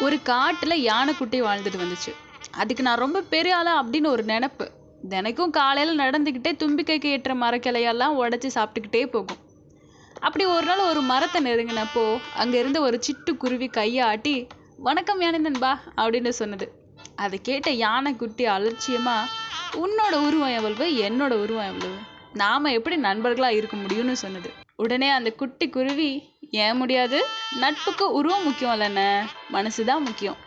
ஒரு காட்டில் யானைக்குட்டி வாழ்ந்துட்டு வந்துச்சு. அதுக்கு நான் ரொம்ப பெரிய ஆளா அப்படின்னு ஒரு நினப்பு. தினைக்கும் காலையில் நடந்துக்கிட்டே தும்பிக்கைக்கு ஏற்ற மரக்கிளையெல்லாம் உடச்சி சாப்பிட்டுக்கிட்டே போகும். அப்படி ஒரு நாள் ஒரு மரத்தை நெருங்கினப்போ அங்கேருந்து ஒரு சிட்டுக்குருவி கையை ஆட்டி வணக்கம் யானைந்தன்பா அப்படின்னு சொன்னது. அதை கேட்ட யானைக்குட்டி அலட்சியமா உன்னோட உருவம் எவ்வளவு? என்னோட உருவம் எவ்வளவு? நாம எப்படி நண்பர்களாக இருக்க முடியும்னு சொன்னது. உடனே அந்த குட்டி குருவி ஏன் முடியாது? நட்புக்கு உருவம் முக்கியம் இல்லைண்ணே. மனசுதான் முக்கியம்.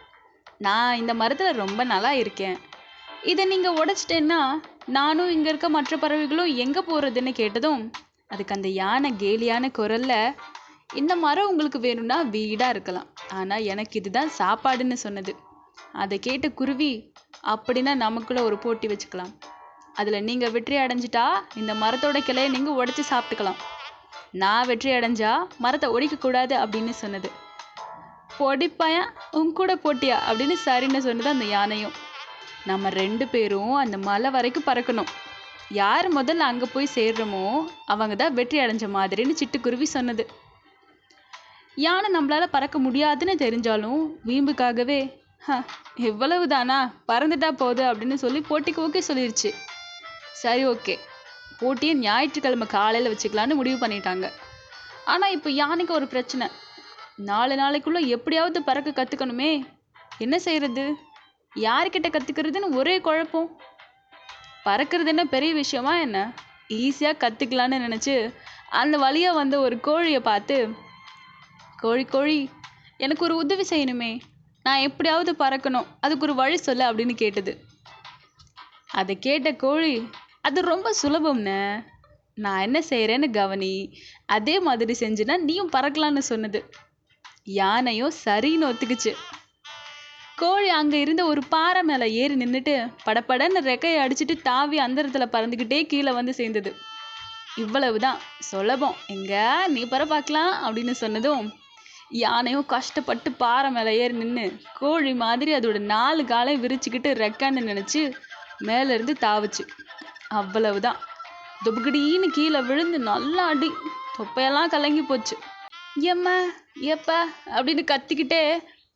நான் இந்த மரத்தில் ரொம்ப நல்லா இருக்கேன். இதை நீங்கள் உடைச்சிட்டேன்னா நானும் இங்கே இருக்க மற்ற பறவைகளும் எங்கே போகிறதுன்னு கேட்டதும் அதுக்கு அந்த யானை கேலியான குரலில் இந்த மரம் உங்களுக்கு வேணும்னா வீடாக இருக்கலாம். ஆனால் எனக்கு இதுதான் சாப்பாடுன்னு சொன்னது. அதை கேட்ட குருவி அப்படின்னா நமக்குள்ள ஒரு போட்டி வச்சுக்கலாம். அதில் நீங்கள் வெற்றி அடைஞ்சிட்டா இந்த மரத்தோட கிளையை நீங்கள் உடச்சி சாப்பிட்டுக்கலாம். நான் வெற்றி அடைஞ்சா மரத்தை ஒடிக்கக்கூடாது அப்படின்னு சொன்னது. பொடிப்பையன் உன் கூட போட்டியா? அப்படின்னு சரின்னு சொன்னது அந்த யானையும். நம்ம ரெண்டு பேரும் அந்த மலை வரைக்கும் பறக்கணும். யார் முதல்ல அங்கே போய் சேர்றோமோ அவங்க தான் வெற்றி அடைஞ்ச மாதிரின்னு சிட்டுக்குருவி சொன்னது. யானை நம்மளால் பறக்க முடியாதுன்னு தெரிஞ்சாலும் வீம்புக்காகவே "ஹ, இவ்வளவு தானா பறந்துட்டா போகுது அப்படின்னு சொல்லி போட்டிக்கு ஓகே சொல்லிருச்சு. சரி ஓகே. போட்டியை ஞாயிற்றுக்கிழமை காலையில் வச்சுக்கலான்னு முடிவு பண்ணிட்டாங்க. ஆனால் இப்போ யானைக்கு ஒரு பிரச்சனை. நாலு நாளைக்குள்ளே எப்படியாவது பறக்க கற்றுக்கணுமே என்ன செய்கிறது யார்கிட்ட கற்றுக்கிறதுன்னு ஒரே குழப்பம். பறக்கிறது என்ன பெரிய விஷயமா என்ன? ஈஸியாக கற்றுக்கலான்னு நினச்சி அந்த வழியாக வந்த ஒரு கோழியை பார்த்து கோழி கோழி எனக்கு ஒரு உதவி செய்யணுமே. நான் எப்படியாவது பறக்கணும். அதுக்கு ஒரு வழி சொல்ல அப்படின்னு கேட்டது. அதை கேட்ட கோழி அது ரொம்ப சுலபம்னே. நான் என்ன செய்கிறேன்னு கவனி. அதே மாதிரி செஞ்சுனா நீயும் பறக்கலாம்னு சொன்னது. யானையும் சரின்னு ஒத்துக்குச்சு. கோழி அங்கே இருந்த ஒரு பாறை மேலே ஏறி நின்றுட்டு படபடன்னு ரெக்கையை அடிச்சுட்டு தாவி அந்தரத்தில் பறந்துக்கிட்டே கீழே வந்து சேர்ந்தது. இவ்வளவுதான். சுலபம். எங்க? நீ பற பார்க்கலாம் அப்படின்னு சொன்னதும் யானையும் கஷ்டப்பட்டு பாறை மேலே ஏறி நின்று கோழி மாதிரி அதோட நாலு காலை விரிச்சுக்கிட்டு ரெக்கான்னு நினச்சி மேலேருந்து தாவிச்சு தாவுச்சு. அவ்வளவுதான். துபுகடின்னு கீழே விழுந்து நல்லா அடி தொப்பையெல்லாம் கலங்கி போச்சு. எம்ம எப்ப அப்படின்னு கத்திக்கிட்டே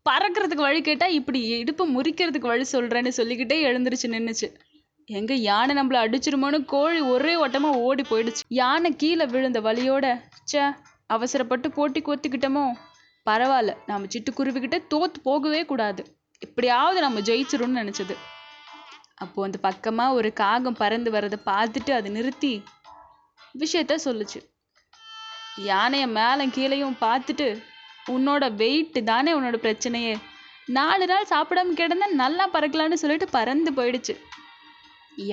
பறக்கிறதுக்கு வழி கேட்டால் இப்படி இடுப்பை முறிக்கிறதுக்கு வழி சொல்றேன்னு சொல்லிக்கிட்டே எழுந்துருச்சு நின்னுச்சு. எங்க யானை நம்மள அடிச்சிருமோன்னு கோழி ஒரே ஓட்டமாக ஓடி போயிடுச்சு. யானை கீழே விழுந்த வழியோட ச்சே அவசரப்பட்டு போட்டி கோத்திக்கிட்டோமோ. பரவாயில்ல நாம சிட்டுக்குருவிக்கிட்ட தோத்து போகவே கூடாது. எப்படியாவது நம்ம ஜெயிச்சிரும்னு நினச்சது. அப்போ அந்த பக்கமாக ஒரு காகம் பறந்து வர்றதை பார்த்துட்டு அதை நிறுத்தி விஷயத்த சொல்லுச்சு. யானையை மேலே கீழையும் பார்த்துட்டு உன்னோட வெயிட்டு தானே உன்னோட பிரச்சனையே. நாலு நாள் சாப்பிடாம கிடந்தா நல்லா பறக்கலான்னு சொல்லிட்டு பறந்து போயிடுச்சு.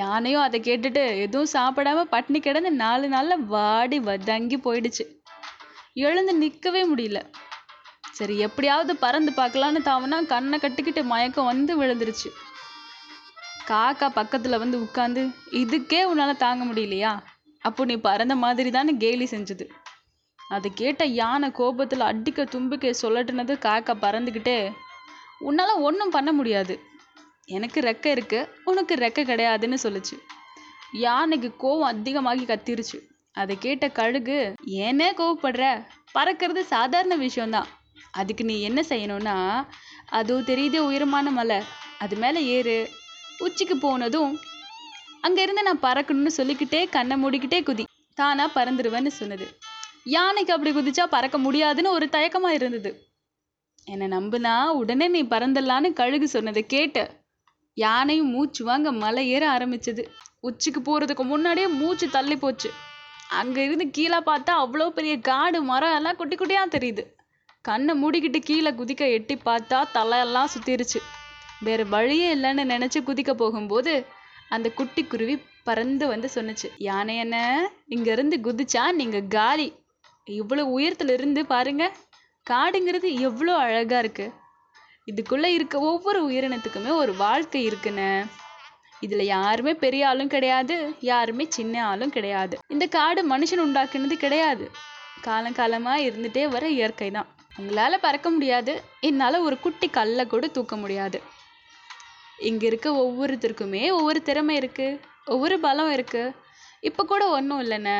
யானையும் அதை கேட்டுட்டு எதுவும் சாப்பிடாம பட்டினி கிடந்து நாலு நாளில் வாடி வதங்கி போயிடுச்சு. எழுந்து நிற்கவே முடியல. சரி எப்படியாவது பறந்து பார்க்கலான்னு தாவுனா கண்ணை கட்டிக்கிட்டு மயக்கம் வந்து விழுந்துருச்சு. காக்கா பக்கத்தில் வந்து உட்காந்து இதுக்கே உன்னால் தாங்க முடியலையா? அப்போ நீ பறந்த மாதிரி தானே கேலி செஞ்சது. அதை கேட்ட யானை கோபத்தில் அடிக்க தும்பிக்கை சொல்லட்டுனது காக்கா பறந்துக்கிட்டே உன்னால் ஒன்றும் பண்ண முடியாது. எனக்கு ரெக்கை இருக்கு உனக்கு ரெக்கை கிடையாதுன்னு சொல்லுச்சு. யானைக்கு கோவம் அதிகமாகி கத்திருச்சு. அதை கேட்ட கழுகு ஏனே கோவப்படுற? பறக்கிறது சாதாரண விஷயம்தான். அதுக்கு நீ என்ன செய்யணும்னா அதுவும் தெரியுதே உயரமான மலை. அது மேலே ஏறு. உச்சிக்கு போனதும் அங்கேருந்து நான் பறக்கணும்னு சொல்லிக்கிட்டே கண்ணை மூடிக்கிட்டே குதி. தானாக பறந்துருவேன்னு சொன்னது. யானைக்கு அப்படி குதிச்சா பறக்க முடியாதுன்னு ஒரு தயக்கமா இருந்தது. என்னை நம்புனா உடனே நீ பறந்துடலான்னு கழுகு சொன்னதை கேட்டு யானையும் மூச்சு வாங்க மலை ஏற ஆரம்பிச்சது. உச்சிக்கு போறதுக்கு முன்னாடியே மூச்சு தள்ளி போச்சு. அங்க இருந்து கீழே பார்த்தா அவ்வளோ பெரிய காடு மரம் எல்லாம் குட்டி குட்டியா தெரியுது. கண்ணை மூடிக்கிட்டு கீழே குதிக்க எட்டி பார்த்தா தலையெல்லாம் சுற்றிருச்சு வேற வழியே இல்லைன்னு நினைச்சு குதிக்க போகும்போது அந்த குட்டி குருவி பறந்து வந்து சொன்னுச்சு யானை என்ன? இங்க இருந்து குதிச்சா நீங்க காலி. இவ்வளவு உயரத்துல இருந்து பாருங்க காடுங்கிறது எவ்வளோ அழகா இருக்கு. இதுக்குள்ள இருக்க ஒவ்வொரு உயிரினத்துக்குமே ஒரு வாழ்க்கை இருக்குன்னு. இதுல யாருமே பெரிய ஆளும் கிடையாது யாருமே சின்ன ஆளும் கிடையாது. இந்த காடு மனுஷன் உண்டாக்குனது கிடையாது. காலங்காலமாக இருந்துட்டே வர இயற்கை தான். உங்களால பறக்க முடியாது. என்னால ஒரு குட்டி கல்லை கூட தூக்க முடியாது. இங்கே இருக்க ஒவ்வொருத்தருக்குமே ஒவ்வொரு திறமை இருக்குது ஒவ்வொரு பலம் இருக்குது இப்போ கூட ஒன்றும் இல்லைண்ணே.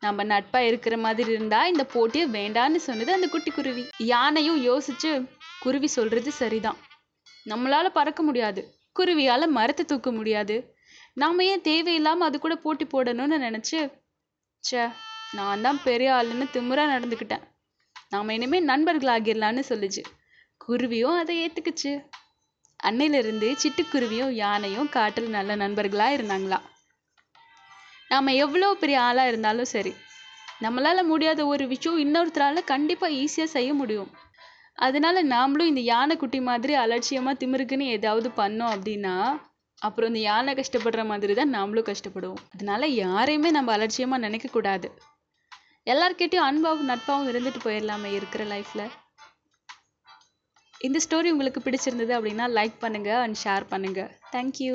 நம்ம நட்பாக இருக்கிற மாதிரி இருந்தால் இந்த போட்டியை வேண்டான்னு சொன்னது அந்த குட்டி குருவி. யானையும் யோசிச்சு குருவி சொல்கிறது சரிதான். நம்மளால் பறக்க முடியாது. குருவியால் மரத்தை தூக்க முடியாது. நாம் ஏன் தேவையில்லாமல் அது கூட போட்டி போடணும்னு நினச்சி சே நான் தான் பெரிய ஆளுன்னு திமுறாக நடந்துக்கிட்டேன். நாம் இனிமேல் நண்பர்கள் ஆகிடலான்னு சொல்லுச்சு. குருவியும் அதை ஏற்றுக்குச்சு அன்னையிலிருந்து சிட்டுக்குருவியும் யானையும் காட்டில் நல்ல நண்பர்களாக இருந்தாங்களாம் நாம் எவ்வளோ பெரிய ஆளாக இருந்தாலும் சரி நம்மளால் முடியாத ஒரு விஷயம் இன்னொருத்தரால் கண்டிப்பாக ஈஸியாக செய்ய முடியும். அதனால நாமளும் இந்த யானை குட்டி மாதிரி அலட்சியமாக திமிருக்குன்னு ஏதாவது பண்ணோம் அப்படின்னா அப்புறம் இந்த யானை கஷ்டப்படுற மாதிரி தான் நாமளும் கஷ்டப்படுவோம். அதனால யாரையுமே நம்ம அலட்சியமாக நினைக்கக்கூடாது. எல்லார்கிட்டையும் அன்பாவும் நட்பாகவும் இருந்துட்டு போயிடலாமே இருக்கிற லைஃப்பில் இந்த ஸ்டோரி உங்களுக்கு பிடிச்சிருந்தது அப்படின்னா லைக் பண்ணுங்கள் அண்ட் ஷேர் பண்ணுங்கள் தேங்க்யூ